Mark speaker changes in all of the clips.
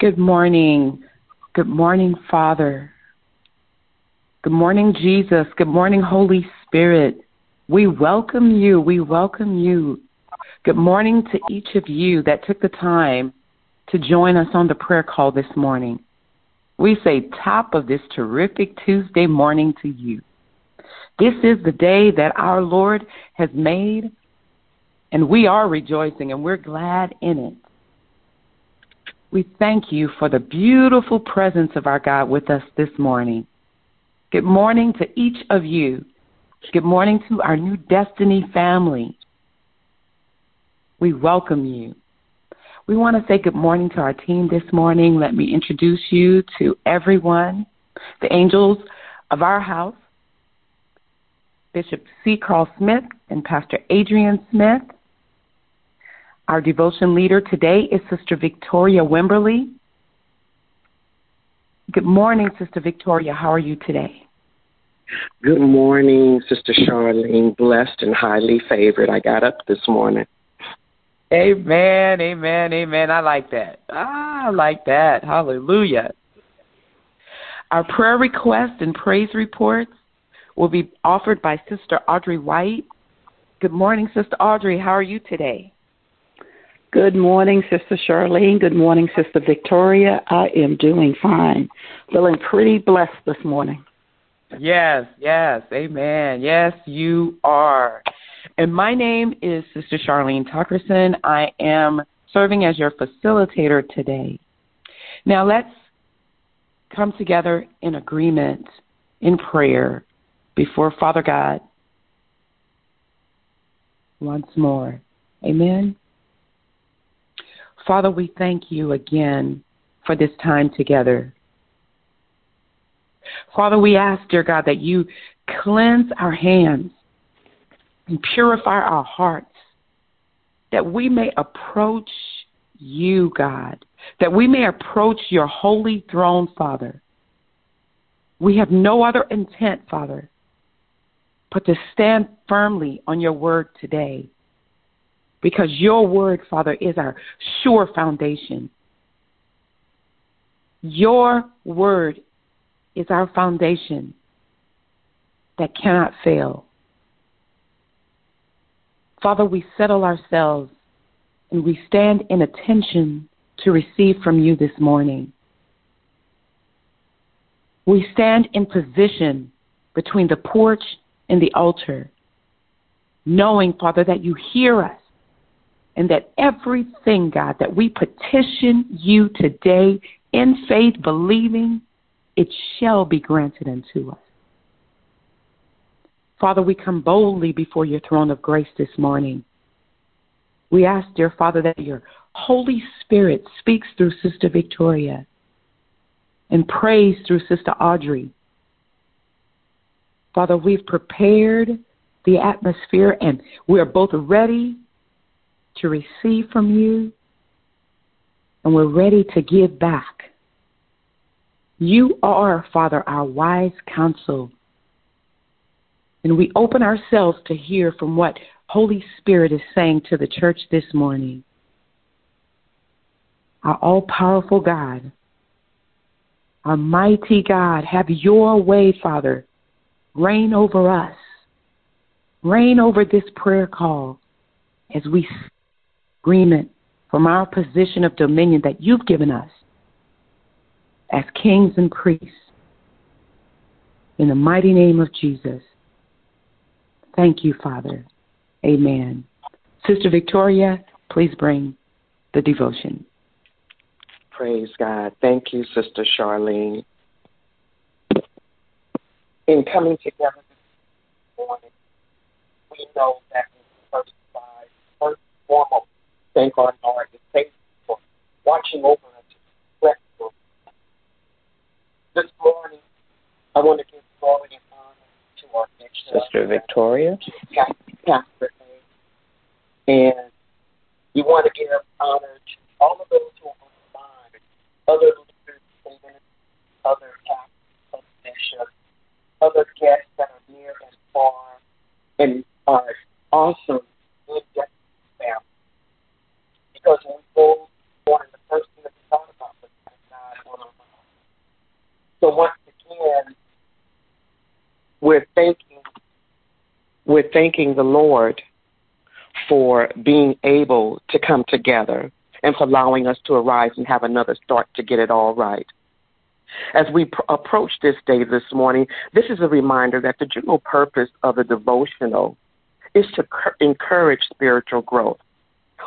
Speaker 1: Good morning. Good morning, Father. Good morning, Jesus. Good morning, Holy Spirit. We welcome you. We welcome you. Good morning to each of you that took the time to join us on the prayer call this morning. We say top of this terrific Tuesday morning to you. This is the day that our Lord has made, and we are rejoicing and we're glad in it. We thank you for the beautiful presence of our God with us this morning. Good morning to each of you. Good morning to our new Destiny family. We welcome you. We want to say good morning to our team this morning. Let me introduce you to everyone, the angels of our house, Bishop C. Carl Smith and Pastor Adrian Smith. Our devotion leader today is Sister Victoria Wimberly. Good morning, Sister Victoria. How are you today?
Speaker 2: Good morning, Sister Charlene. Blessed and highly favored. I got up this morning.
Speaker 1: Amen, amen, amen. I like that. Ah, I like that. Hallelujah. Our prayer requests and praise reports will be offered by Sister Audrey White. Good morning, Sister Audrey. How are you today?
Speaker 3: Good morning, Sister Charlene. Good morning, Sister Victoria. I am doing fine. Feeling pretty blessed this morning.
Speaker 1: Yes, yes, amen. Yes, you are. And my name is Sister Charlene Tuckerson. I am serving as your facilitator today. Now let's come together in agreement in prayer before Father God once more. Amen. Father, we thank you again for this time together. Father, we ask, dear God, that you cleanse our hands and purify our hearts, that we may approach you, God, that we may approach your holy throne, Father. We have no other intent, Father, but to stand firmly on your word today because your word, Father, is our sure foundation. Your word is our foundation that cannot fail. Father, we settle ourselves and we stand in attention to receive from you this morning. We stand in position between the porch and the altar, knowing, Father, that you hear us and that everything, God, that we petition you today in faith, believing, it shall be granted unto us. Father, we come boldly before your throne of grace this morning. We ask, dear Father, that your Holy Spirit speaks through Sister Victoria and prays through Sister Audrey. Father, we've prepared the atmosphere and we are both ready to receive from you, and we're ready to give back. You are, Father, our wise counsel. And we open ourselves to hear from what Holy Spirit is saying to the church this morning. Our all powerful God, our mighty God, have your way, Father. Reign over us. Reign over this prayer call as we agreement from our position of dominion that you've given us as kings and priests. In the mighty name of Jesus. Thank you, Father. Amen. Sister Victoria, please bring the devotion.
Speaker 2: Praise God. Thank you, Sister Charlene. In coming together this morning, we know that we first, first foremost, thank our Lord and thank you for watching over us. This morning, I want to give glory and honor to our next Sister Victoria, Pastor and we want to give honor to all of those who are on the line, other leaders, other pastors, other bishops, other guests that are near and far, and are awesome good family church in full born the first thing that we talked about was nine So once again, we're thanking we're thanking the Lord for being able to come together and for allowing us to arise and have another start to get it all right. As we pr- approach this day this morning, this is a reminder that the general purpose of a devotional is to cur- encourage spiritual growth.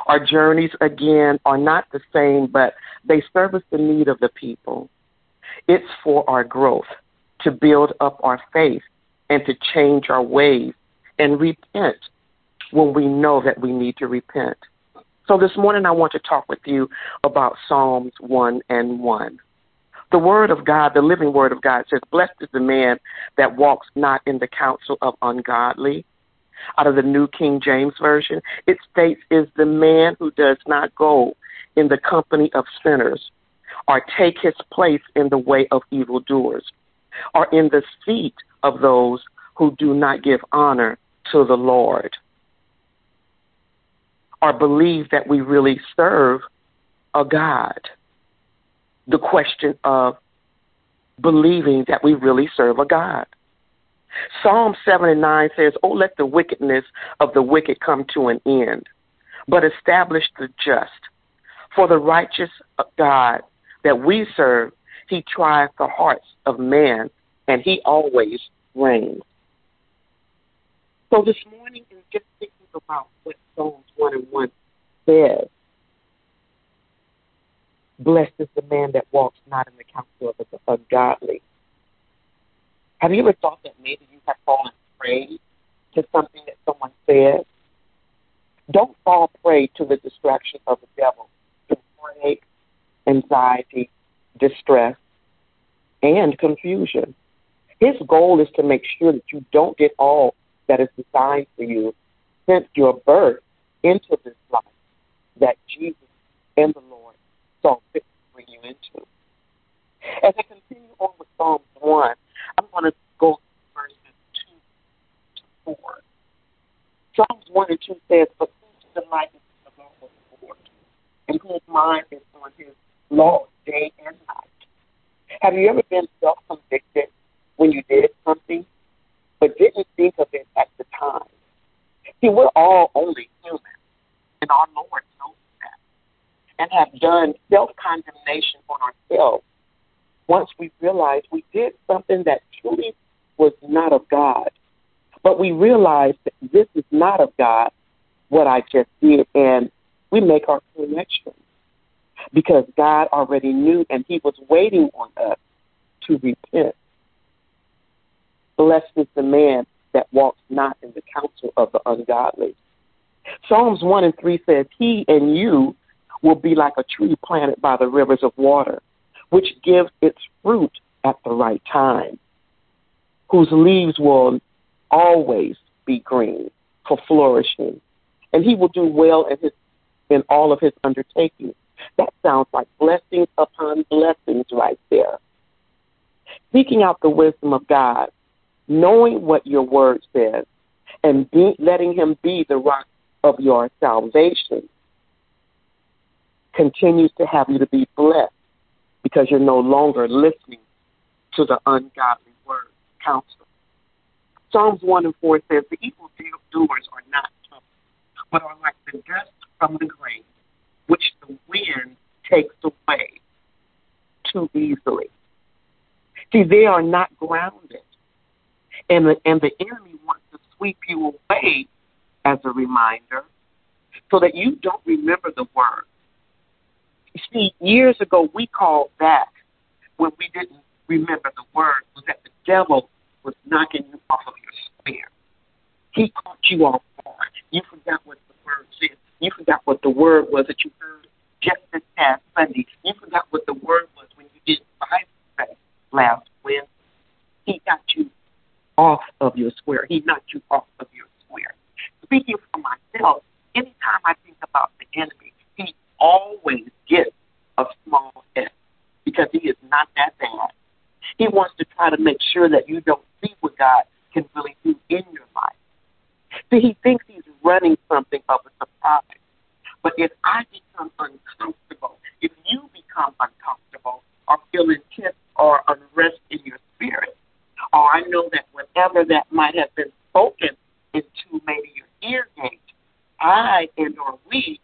Speaker 2: Our journeys, again, are not the same, but they service the need of the people. It's for our growth, to build up our faith, and to change our ways and repent when we know that we need to repent. So this morning I want to talk with you about Psalms 1 and 1. The Word of God, the living Word of God says, Blessed is the man that walks not in the counsel of ungodly. Out of the New King James Version, it states, Is the man who does not go in the company of sinners, or take his place in the way of evildoers, or in the seat of those who do not give honor to the Lord or believe that we really serve a God. The question of believing that we really serve a God. Psalm 79 says, Oh, let the wickedness of the wicked come to an end, but establish the just. For the righteous uh, God that we serve, he trieth the hearts of man, and he always reigns. So this morning, in just thinking about what Psalms 1 and 1 says. Blessed is the man that walks not in the counsel of the ungodly. Have you ever thought that maybe you have fallen prey to something that someone said? Don't fall prey to the distraction of the devil to heartache, anxiety, distress, and confusion. His goal is to make sure that you don't get all that is designed for you since your birth into this life that Jesus and the Lord saw fit to bring you into. As I continue on with Psalms 1, I'm going to go verses 2 to 4. Psalms 1 and 2 says, But whose delight is in the law of the Lord, and whose mind is on his law day and night. Have you ever been self convicted when you did something, but didn't think of it at the time? See, we're all only human, and our Lord knows that, and have done self condemnation on ourselves once we realize we did something that truly was not of God. But we realize that this is not of God, what I just did, and we make our connection because God already knew and He was waiting on us to repent. Blessed is the man that walks not in the counsel of the ungodly. Psalms 1 and 3 says, He and you will be like a tree planted by the rivers of water, which gives its fruit at the right time, whose leaves will always be green for flourishing, and he will do well in, his, in all of his undertakings. That sounds like blessings upon blessings right there. Seeking out the wisdom of God knowing what your word says, and be, letting him be the rock of your salvation continues to have you to be blessed because you're no longer listening to the ungodly word counsel. Psalms 1 and 4 says, The evil doers are not troubled, but are like the dust from the grain, which the wind takes away too easily. See, they are not grounded and the, and the enemy wants to sweep you away as a reminder so that you don't remember the word. See, years ago we called that when we didn't remember the word was that the devil was knocking you off of your square. He caught you off guard. You forgot what the word said. You forgot what the word was that you heard just this past Sunday. You forgot what the word was when you did Bible study last Wednesday. He got you off of your square. He knocked you off of your square. Speaking for myself, anytime I think about the enemy, he always gets a small S because he is not that bad. He wants to try to make sure that you don't see what God can really do in your life. See, he thinks he's running something of a surprise. But if I become uncomfortable, if you become uncomfortable or feel intense or unrest in your spirit, or I know that when whatever that might have been spoken into maybe your ear gate, I and or we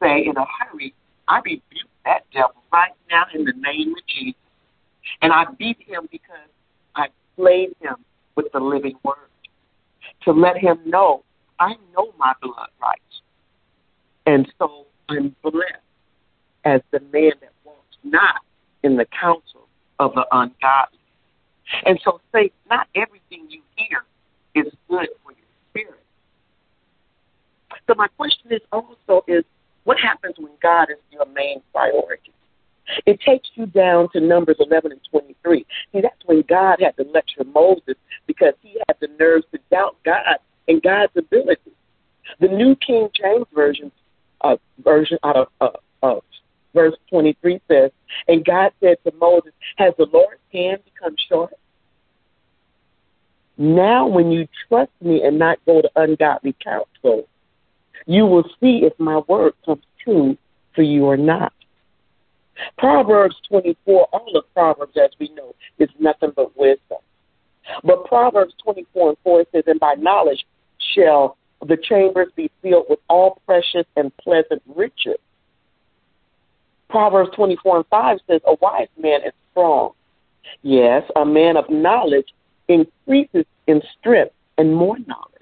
Speaker 2: say in a hurry, I rebuke that devil right now in the name of Jesus. And I beat him because I slayed him with the living word. To let him know I know my blood rights. And so I'm blessed as the man that walks not in the counsel of the ungodly. And so say not everything you hear is good for your spirit. So my question is also is what happens when God is your main priority? It takes you down to Numbers 11 and 23. See, that's when God had to lecture Moses because he had the nerves to doubt God and God's ability. The New King James Version, uh, version out of uh, uh, verse 23 says, And God said to Moses, Has the Lord's hand become short? Now, when you trust me and not go to ungodly counsel, you will see if my word comes true for you or not. Proverbs 24, all of Proverbs, as we know, is nothing but wisdom. But Proverbs 24 and 4 says, And by knowledge shall the chambers be filled with all precious and pleasant riches. Proverbs 24 and 5 says, A wise man is strong. Yes, a man of knowledge increases in strength and more knowledge.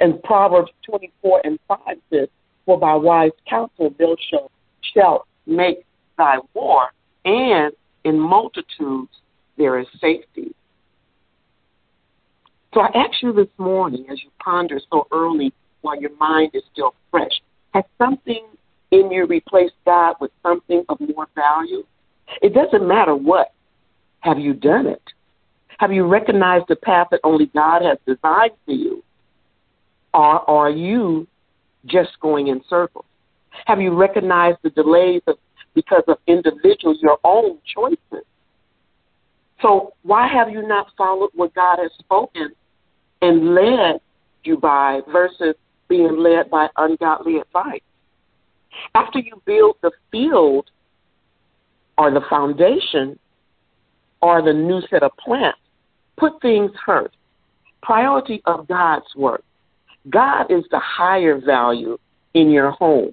Speaker 2: And Proverbs 24 and 5 says, For by wise counsel thou shalt, shalt make thy war, and in multitudes there is safety. So I ask you this morning, as you ponder so early while your mind is still fresh, has something in you replaced God with something of more value? It doesn't matter what. Have you done it? Have you recognized the path that only God has designed for you? Or are you just going in circles? Have you recognized the delays of because of individuals, your own choices. So why have you not followed what God has spoken and led you by versus being led by ungodly advice? After you build the field or the foundation or the new set of plants, put things first. Priority of God's work. God is the higher value in your home,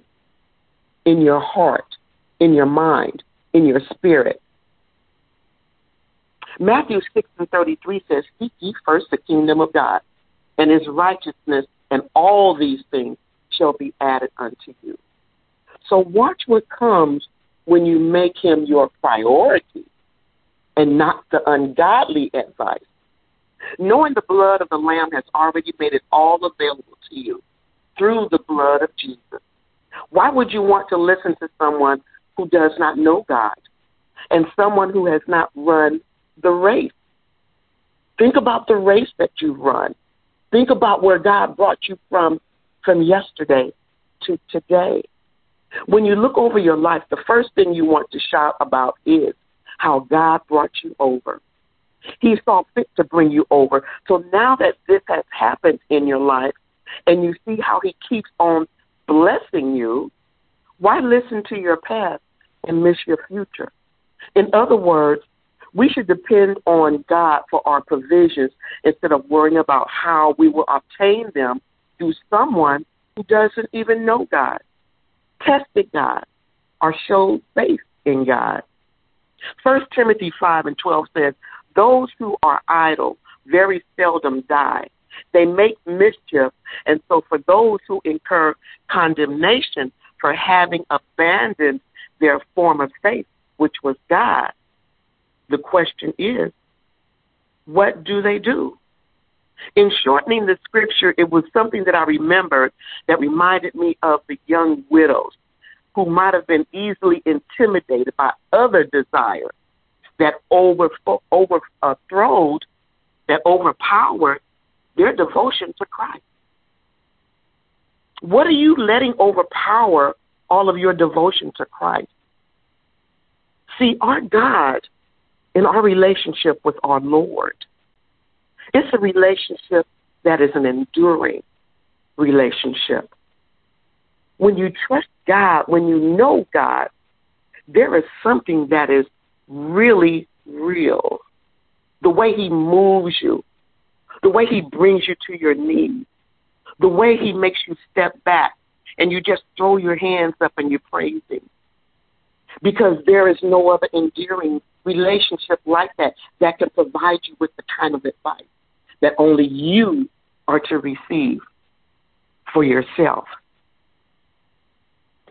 Speaker 2: in your heart, in your mind, in your spirit. Matthew 6 and 33 says, Seek ye first the kingdom of God and his righteousness, and all these things shall be added unto you. So watch what comes when you make him your priority and not the ungodly advice. Knowing the blood of the Lamb has already made it all available to you through the blood of Jesus. Why would you want to listen to someone who does not know God and someone who has not run the race. Think about the race that you run. Think about where God brought you from from yesterday to today. When you look over your life, the first thing you want to shout about is how God brought you over. He saw fit to bring you over. So now that this has happened in your life and you see how He keeps on blessing you, why listen to your past and miss your future? In other words, we should depend on God for our provisions instead of worrying about how we will obtain them through someone who doesn't even know God, tested God, or showed faith in God. First Timothy five and twelve says, Those who are idle very seldom die. They make mischief, and so for those who incur condemnation for having abandoned their form of faith, which was God. The question is, what do they do? In shortening the scripture, it was something that I remembered that reminded me of the young widows who might have been easily intimidated by other desires that overthrow, overthrowed, uh, that overpowered their devotion to Christ. What are you letting overpower all of your devotion to Christ. See, our God in our relationship with our Lord, it's a relationship that is an enduring relationship. When you trust God, when you know God, there is something that is really real. The way He moves you, the way He brings you to your knees, the way He makes you step back and you just throw your hands up and you praise Him. Because there is no other endearing relationship like that that can provide you with the kind of advice that only you are to receive for yourself.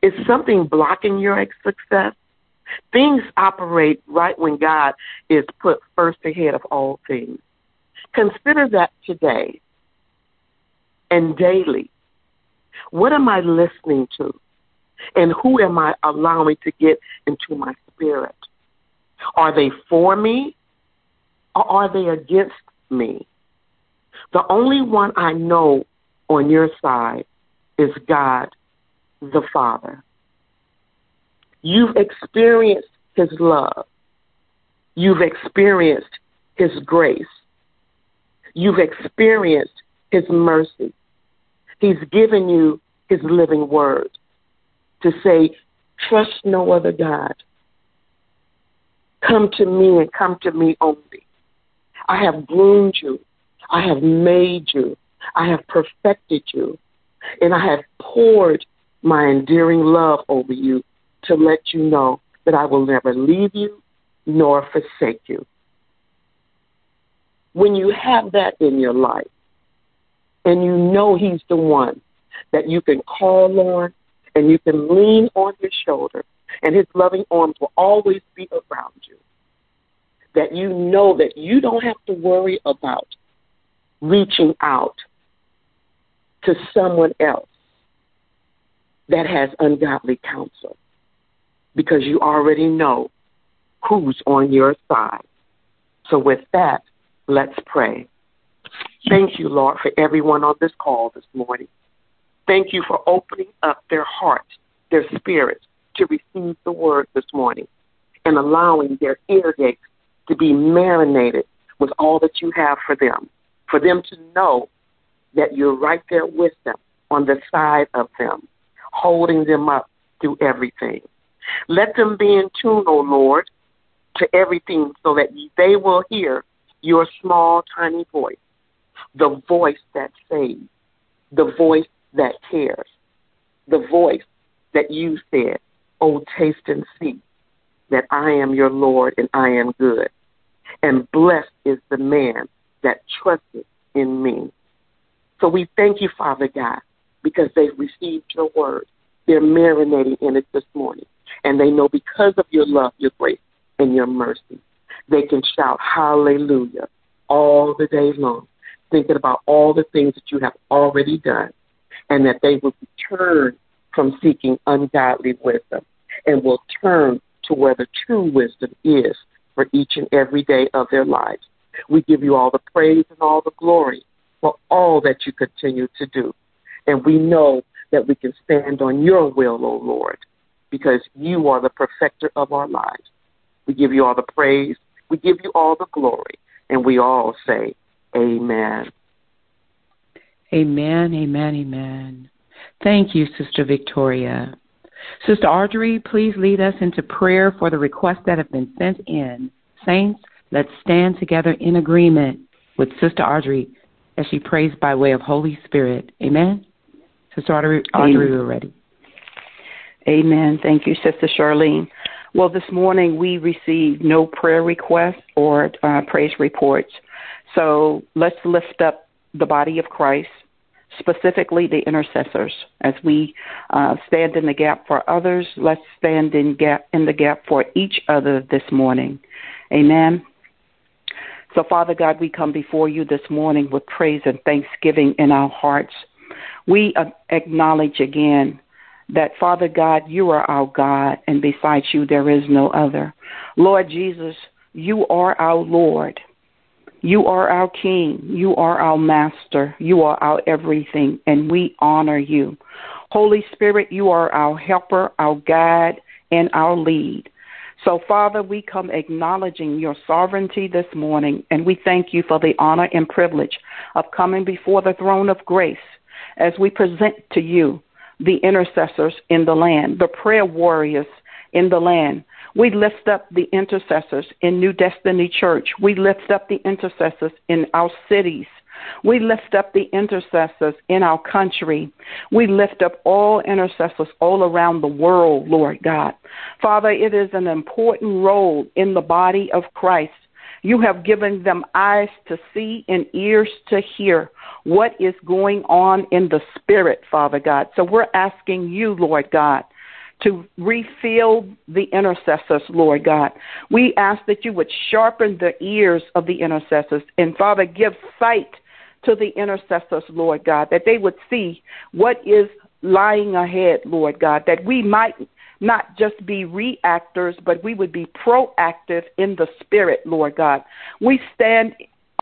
Speaker 2: Is something blocking your success? Things operate right when God is put first ahead of all things. Consider that today and daily. What am I listening to? And who am I allowing to get into my spirit? Are they for me or are they against me? The only one I know on your side is God the Father. You've experienced His love. You've experienced His grace. You've experienced His mercy. He's given you His living word to say, trust no other God. Come to me and come to me only. I have groomed you. I have made you. I have perfected you. And I have poured my endearing love over you to let you know that I will never leave you nor forsake you. When you have that in your life and you know He's the one that you can call on and you can lean on His shoulder and His loving arms will always be around you, that you know that you don't have to worry about reaching out to someone else that has ungodly counsel because you already know who's on your side. So, with that, let's pray. Thank you, Lord, for everyone on this call this morning. Thank you for opening up their heart, their spirit to receive the word this morning and allowing their ear gates to be marinated with all that you have for them, for them to know that you're right there with them, on the side of them, holding them up through everything. Let them be in tune, O oh Lord, to everything so that they will hear your small, tiny voice, the voice that saves, the voice that cares, the voice that you said, Oh, taste and see that I am your Lord and I am good. And blessed is the man that trusted in me. So we thank you, Father God, because they've received your word. They're marinating in it this morning. And they know because of your love, your grace, and your mercy, they can shout hallelujah all the day long, thinking about all the things that you have already done, and that they will turn from seeking ungodly wisdom and will turn to where the true wisdom is for each and every day of their lives. We give you all the praise and all the glory for all that you continue to do. And we know that we can stand on your will, O Lord, because you are the perfecter of our lives. We give you all the praise, we give you all the glory, and we all say, Amen.
Speaker 1: Amen, amen, amen. Thank you, Sister Victoria. Sister Audrey, please lead us into prayer for the requests that have been sent in. Saints, let's stand together in agreement with Sister Audrey as she prays by way of Holy Spirit. Amen. Sister Audrey, Audrey we're ready.
Speaker 3: Amen. Thank you, Sister Charlene. Well, this morning we received no prayer requests or uh, praise reports. So let's lift up the body of Christ, specifically the intercessors, as we uh, stand in the gap for others. Let's stand in gap in the gap for each other this morning. Amen. So, Father God, we come before you this morning with praise and thanksgiving in our hearts. We acknowledge again that, Father God, you are our God, and besides you, there is no other. Lord Jesus, you are our Lord. You are our King. You are our Master. You are our everything, and we honor you. Holy Spirit, you are our helper, our guide, and our lead. So, Father, we come acknowledging your sovereignty this morning, and we thank you for the honor and privilege of coming before the throne of grace as we present to you the intercessors in the land, the prayer warriors in the land. We lift up the intercessors in New Destiny Church. We lift up the intercessors in our cities. We lift up the intercessors in our country. We lift up all intercessors all around the world, Lord God. Father, it is an important role in the body of Christ. You have given them eyes to see and ears to hear what is going on in the spirit, Father God. So we're asking you, Lord God, to refill the intercessors, Lord God. We ask that you would sharpen the ears of the intercessors and, Father, give sight to the intercessors, Lord God, that they would see what is lying ahead, Lord God, that we might not just be reactors, but we would be proactive in the spirit, Lord God. We stand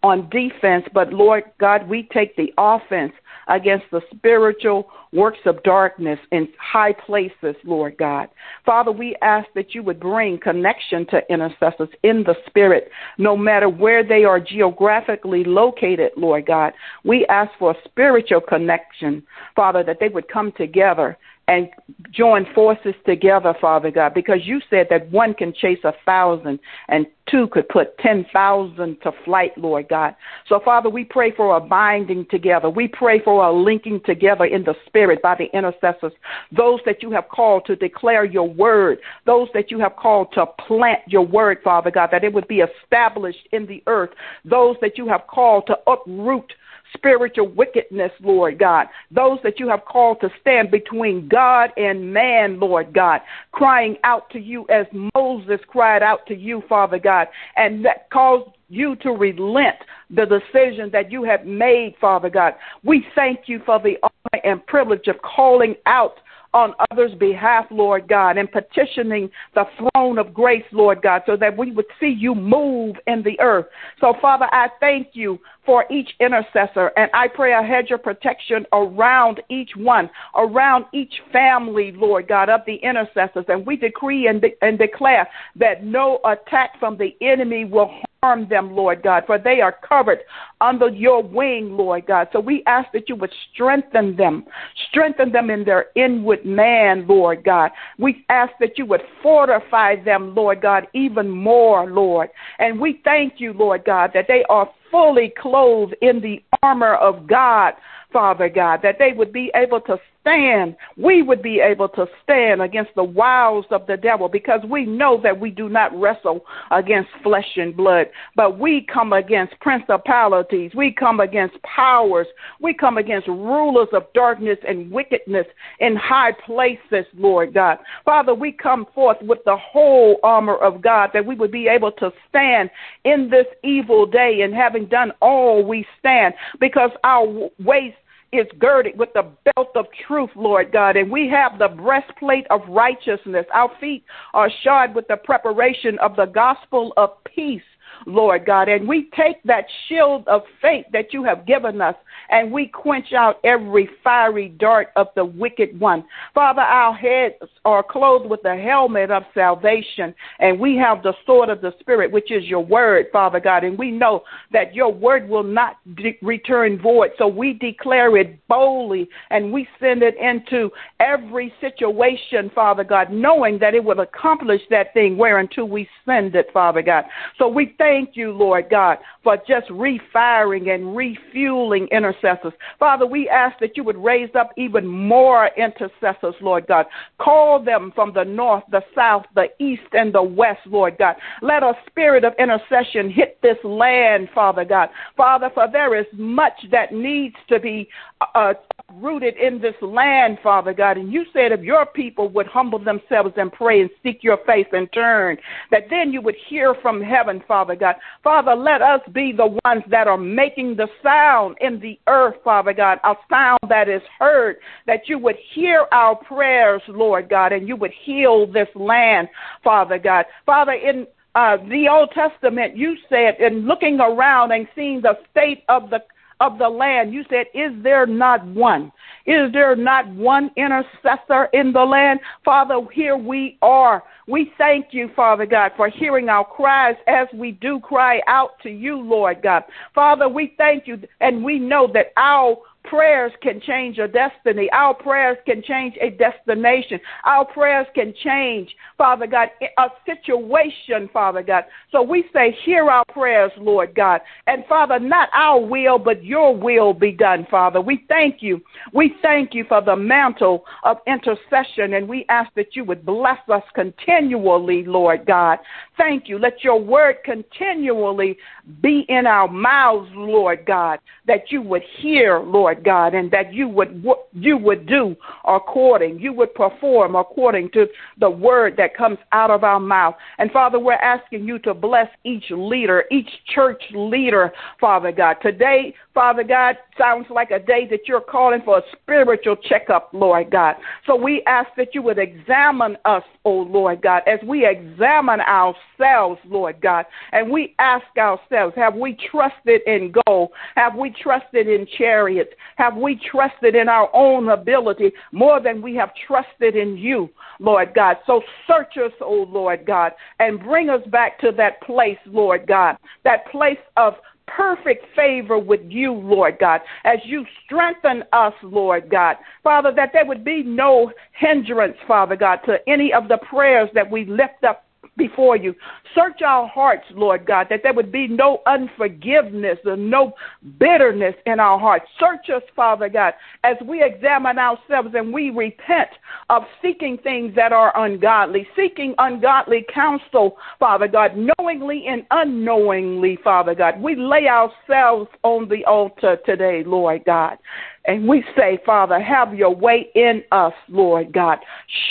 Speaker 3: on defense, but Lord God, we take the offense against the spiritual works of darkness in high places, Lord God. Father, we ask that you would bring connection to intercessors in the spirit, no matter where they are geographically located, Lord God. We ask for a spiritual connection, Father, that they would come together and join forces together, Father God, because you said that one can chase a thousand and two could put 10,000 to flight, Lord God. So, Father, we pray for a binding together. We pray for a linking together in the Spirit by the intercessors, those that you have called to declare your word, those that you have called to plant your word, Father God, that it would be established in the earth, those that you have called to uproot spiritual wickedness, Lord God. Those that you have called to stand between God and man, Lord God, crying out to you as Moses cried out to you, Father God, and that caused you to relent the decision that you have made, Father God. We thank you for the honor and privilege of calling out on others' behalf, Lord God, and petitioning the throne of grace, Lord God, so that we would see you move in the earth. So, Father, I thank you for each intercessor, and I pray a hedge of protection around each one, around each family, Lord God, of the intercessors. And we decree and, de- and declare that no attack from the enemy will harm them, Lord God, for they are covered under your wing, Lord God. So we ask that you would strengthen them, strengthen them in their inward man, Lord God. We ask that you would fortify them, Lord God, even more, Lord. And we thank you, Lord God, that they are fully clothed in the armor of God, Father God, that they would be able to stand, we would be able to stand against the wiles of the devil because we know that we do not wrestle against flesh and blood, but we come against principalities, we come against powers, we come against rulers of darkness and wickedness in high places, Lord God. Father, we come forth with the whole armor of God that we would be able to stand in this evil day and having done all we stand because our waist is girded with the belt of truth, Lord God, and we have the breastplate of righteousness. Our feet are shod with the preparation of the gospel of peace. Lord God. And we take that shield of faith that you have given us and we quench out every fiery dart of the wicked one. Father, our heads are clothed with the helmet of salvation and we have the sword of the Spirit, which is your word, Father God. And we know that your word will not de- return void. So we declare it boldly and we send it into every situation, Father God, knowing that it will accomplish that thing whereunto we send it, Father God. So we thank thank you, Lord God, for just refiring and refueling intercessors. Father, we ask that you would raise up even more intercessors, Lord God. Call them from the north, the south, the east, and the west, Lord God. Let a spirit of intercession hit this land, Father God. Father, for there is much that needs to be uh, rooted in this land, Father God. And you said if your people would humble themselves and pray and seek your face and turn, that then you would hear from heaven, Father God. Father, let us be the ones that are making the sound in the earth, Father God, a sound that is heard, that you would hear our prayers, Lord God, and you would heal this land, Father God. Father, in uh, the Old Testament, you said, in looking around and seeing the state of the of the land, you said, Is there not one? Is there not one intercessor in the land? Father, here we are. We thank you, Father God, for hearing our cries as we do cry out to you, Lord God. Father, we thank you, and we know that our prayers can change a destiny. Our prayers can change a destination. Our prayers can change, Father God, a situation, Father God. So we say, hear our prayers, Lord God. And Father, not our will, but your will be done, Father. We thank you. We thank you for the mantle of intercession, and we ask that you would bless us continually, Lord God. Thank you. Let your word continually be in our mouths, Lord God, that you would hear, Lord God, and that you would you would do according, you would perform according to the word that comes out of our mouth. And Father, we're asking you to bless each leader, each church leader, Father God. Today, Father God, sounds like a day that you're calling for a spiritual checkup, Lord God. So we ask that you would examine us, oh Lord God, as we examine ourselves, Lord God, and we ask ourselves, have we trusted in gold? Have we trusted in chariots? Have we trusted in our own ability more than we have trusted in you, Lord God? So search us, oh Lord God, and bring us back to that place, Lord God, that place of perfect favor with you, Lord God, as you strengthen us, Lord God. Father, that there would be no hindrance, Father God, to any of the prayers that we lift up before you. Search our hearts, Lord God, that there would be no unforgiveness and no bitterness in our hearts. Search us, Father God, as we examine ourselves and we repent of seeking things that are ungodly, seeking ungodly counsel, Father God, knowingly and unknowingly, Father God. We lay ourselves on the altar today, Lord God. And we say, Father, have your way in us, Lord God.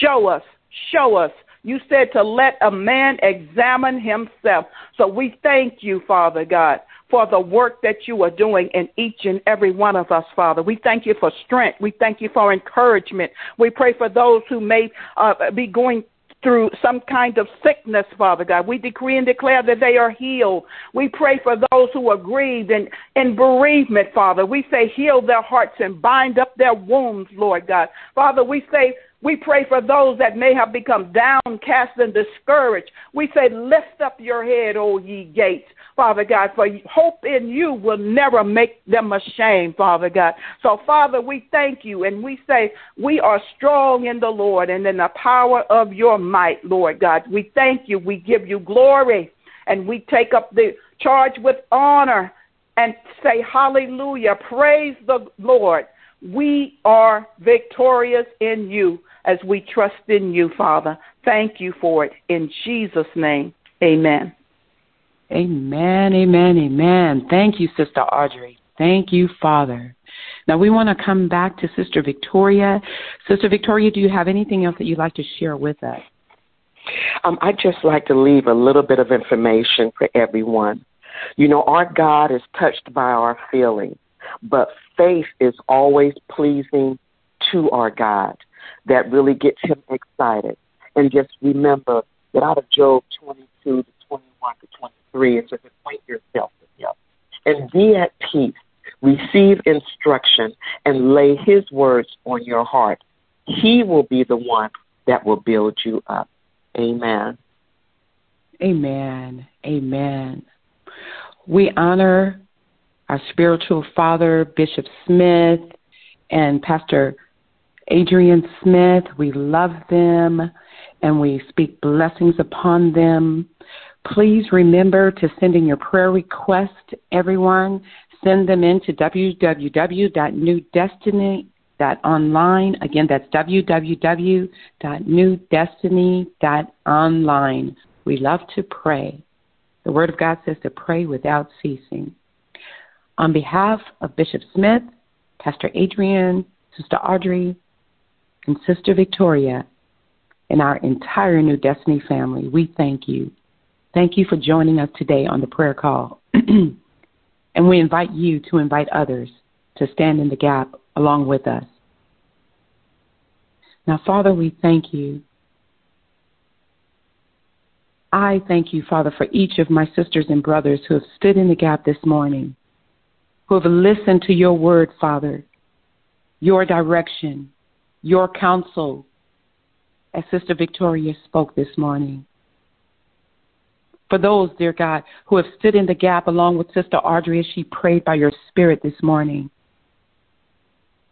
Speaker 3: Show us, show us you said to let a man examine himself. So we thank you, Father God, for the work that you are doing in each and every one of us, Father. We thank you for strength. We thank you for encouragement. We pray for those who may uh, be going through some kind of sickness, Father God. We decree and declare that they are healed. We pray for those who are grieved and in bereavement, Father. We say, heal their hearts and bind up their wounds, Lord God. Father, we say, we pray for those that may have become downcast and discouraged. We say, Lift up your head, O ye gates, Father God, for hope in you will never make them ashamed, Father God. So, Father, we thank you and we say, We are strong in the Lord and in the power of your might, Lord God. We thank you. We give you glory and we take up the charge with honor and say, Hallelujah. Praise the Lord. We are victorious in you as we trust in you, Father. Thank you for it. In Jesus' name, amen.
Speaker 1: Amen, amen, amen. Thank you, Sister Audrey. Thank you, Father. Now we want to come back to Sister Victoria. Sister Victoria, do you have anything else that you'd like to share with us?
Speaker 2: Um, I'd just like to leave a little bit of information for everyone. You know, our God is touched by our feelings, but faith is always pleasing to our God that really gets him excited. And just remember that out of Job 22 to 21 to 23, it says, acquaint yourself with him and be at peace. Receive instruction and lay his words on your heart. He will be the one that will build you up. Amen.
Speaker 1: Amen. Amen. We honor our spiritual father, Bishop Smith, and Pastor Adrian Smith. We love them and we speak blessings upon them. Please remember to send in your prayer request, everyone. Send them in to www.newdestiny.online. Again, that's www.newdestiny.online. We love to pray. The Word of God says to pray without ceasing. On behalf of Bishop Smith, Pastor Adrian, Sister Audrey, and Sister Victoria and our entire New Destiny family, we thank you. Thank you for joining us today on the prayer call. and we invite you to invite others to stand in the gap along with us. Now, Father, we thank you. I thank you, Father, for each of my sisters and brothers who have stood in the gap this morning, who have listened to your word, Father, your direction, your counsel, as Sister Victoria spoke this morning. For those, dear God, who have stood in the gap along with Sister Audrey as she prayed by your Spirit this morning.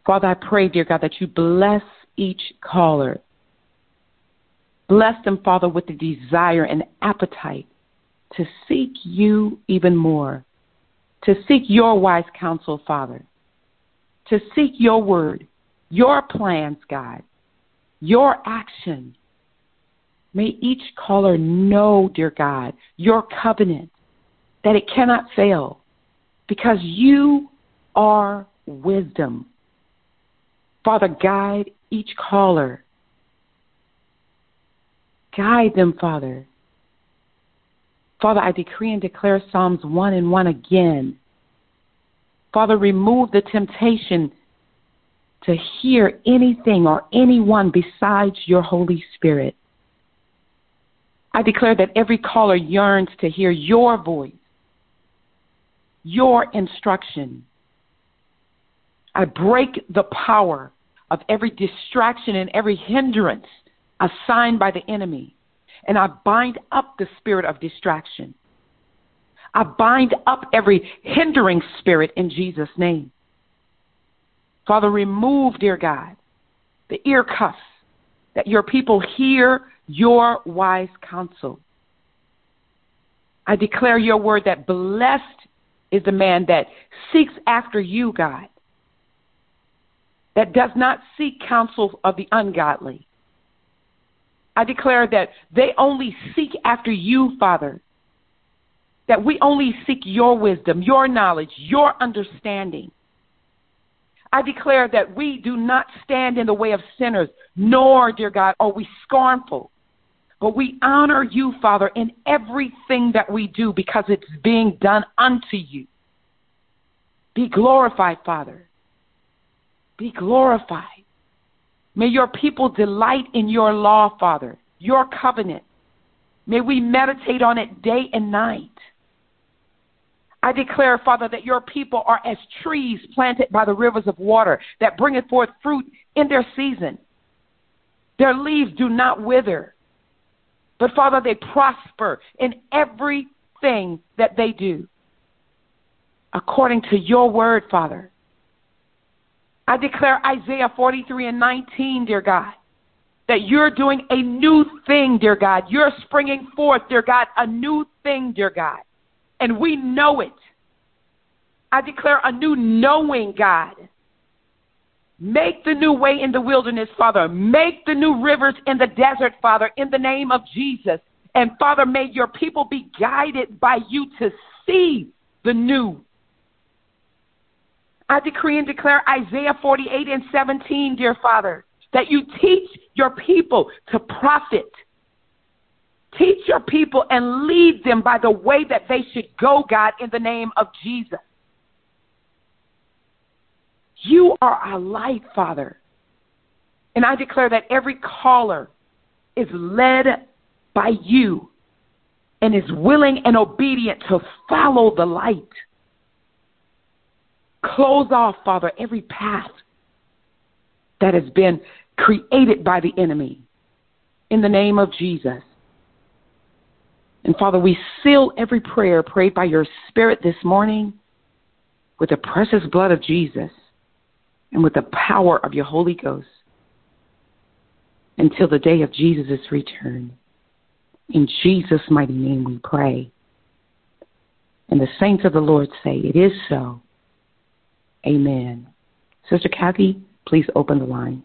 Speaker 1: Father, I pray, dear God, that you bless each caller. Bless them, Father, with the desire and appetite to seek you even more, to seek your wise counsel, Father, to seek your word, your plans, God, your action. May each caller know, dear God, your covenant, that it cannot fail, because you are wisdom. Father, guide each caller. Guide them, Father. Father, I decree and declare Psalms 1 and 1 again. Father, remove the temptation to hear anything or anyone besides your Holy Spirit. I declare that every caller yearns to hear your voice, your instruction. I break the power of every distraction and every hindrance assigned by the enemy. And I bind up the spirit of distraction. I bind up every hindering spirit in Jesus' name. Father, remove, dear God, the ear cuffs that your people hear your wise counsel. I declare your word that blessed is the man that seeks after you, God that does not seek counsel of the ungodly. I declare that they only seek after you, Father. That we only seek your wisdom, your knowledge, your understanding. I declare that we do not stand in the way of sinners, nor, dear God, are we scornful. But we honor you, Father, in everything that we do because it's being done unto you. Be glorified, Father be glorified. May your people delight in your law, Father, your covenant. May we meditate on it day and night. I declare, Father, that your people are as trees planted by the rivers of water that bringeth forth fruit in their season. Their leaves do not wither, but Father, they prosper in everything that they do. According to your word, Father. I declare Isaiah 43 and 19, dear God, that you're doing a new thing, dear God. You're springing forth, dear God, a new thing, dear God. And we know it. I declare a new knowing, God. Make the new way in the wilderness, Father. Make the new rivers in the desert, Father, in the name of Jesus. And Father, may your people be guided by you to see the new I decree and declare Isaiah 48 and 17, dear Father, that you teach your people to profit. Teach your people and lead them by the way that they should go, God, in the name of Jesus. You are our light, Father. And I declare that every caller is led by you and is willing and obedient to follow the light. Close off, Father, every path that has been created by the enemy in the name of Jesus. And Father, we seal every prayer prayed by your Spirit this morning with the precious blood of Jesus and with the power of your Holy Ghost until the day of Jesus' return. In Jesus' mighty name we pray. And the saints of the Lord say, It is so. Amen. Sister Kathy, please open the lines.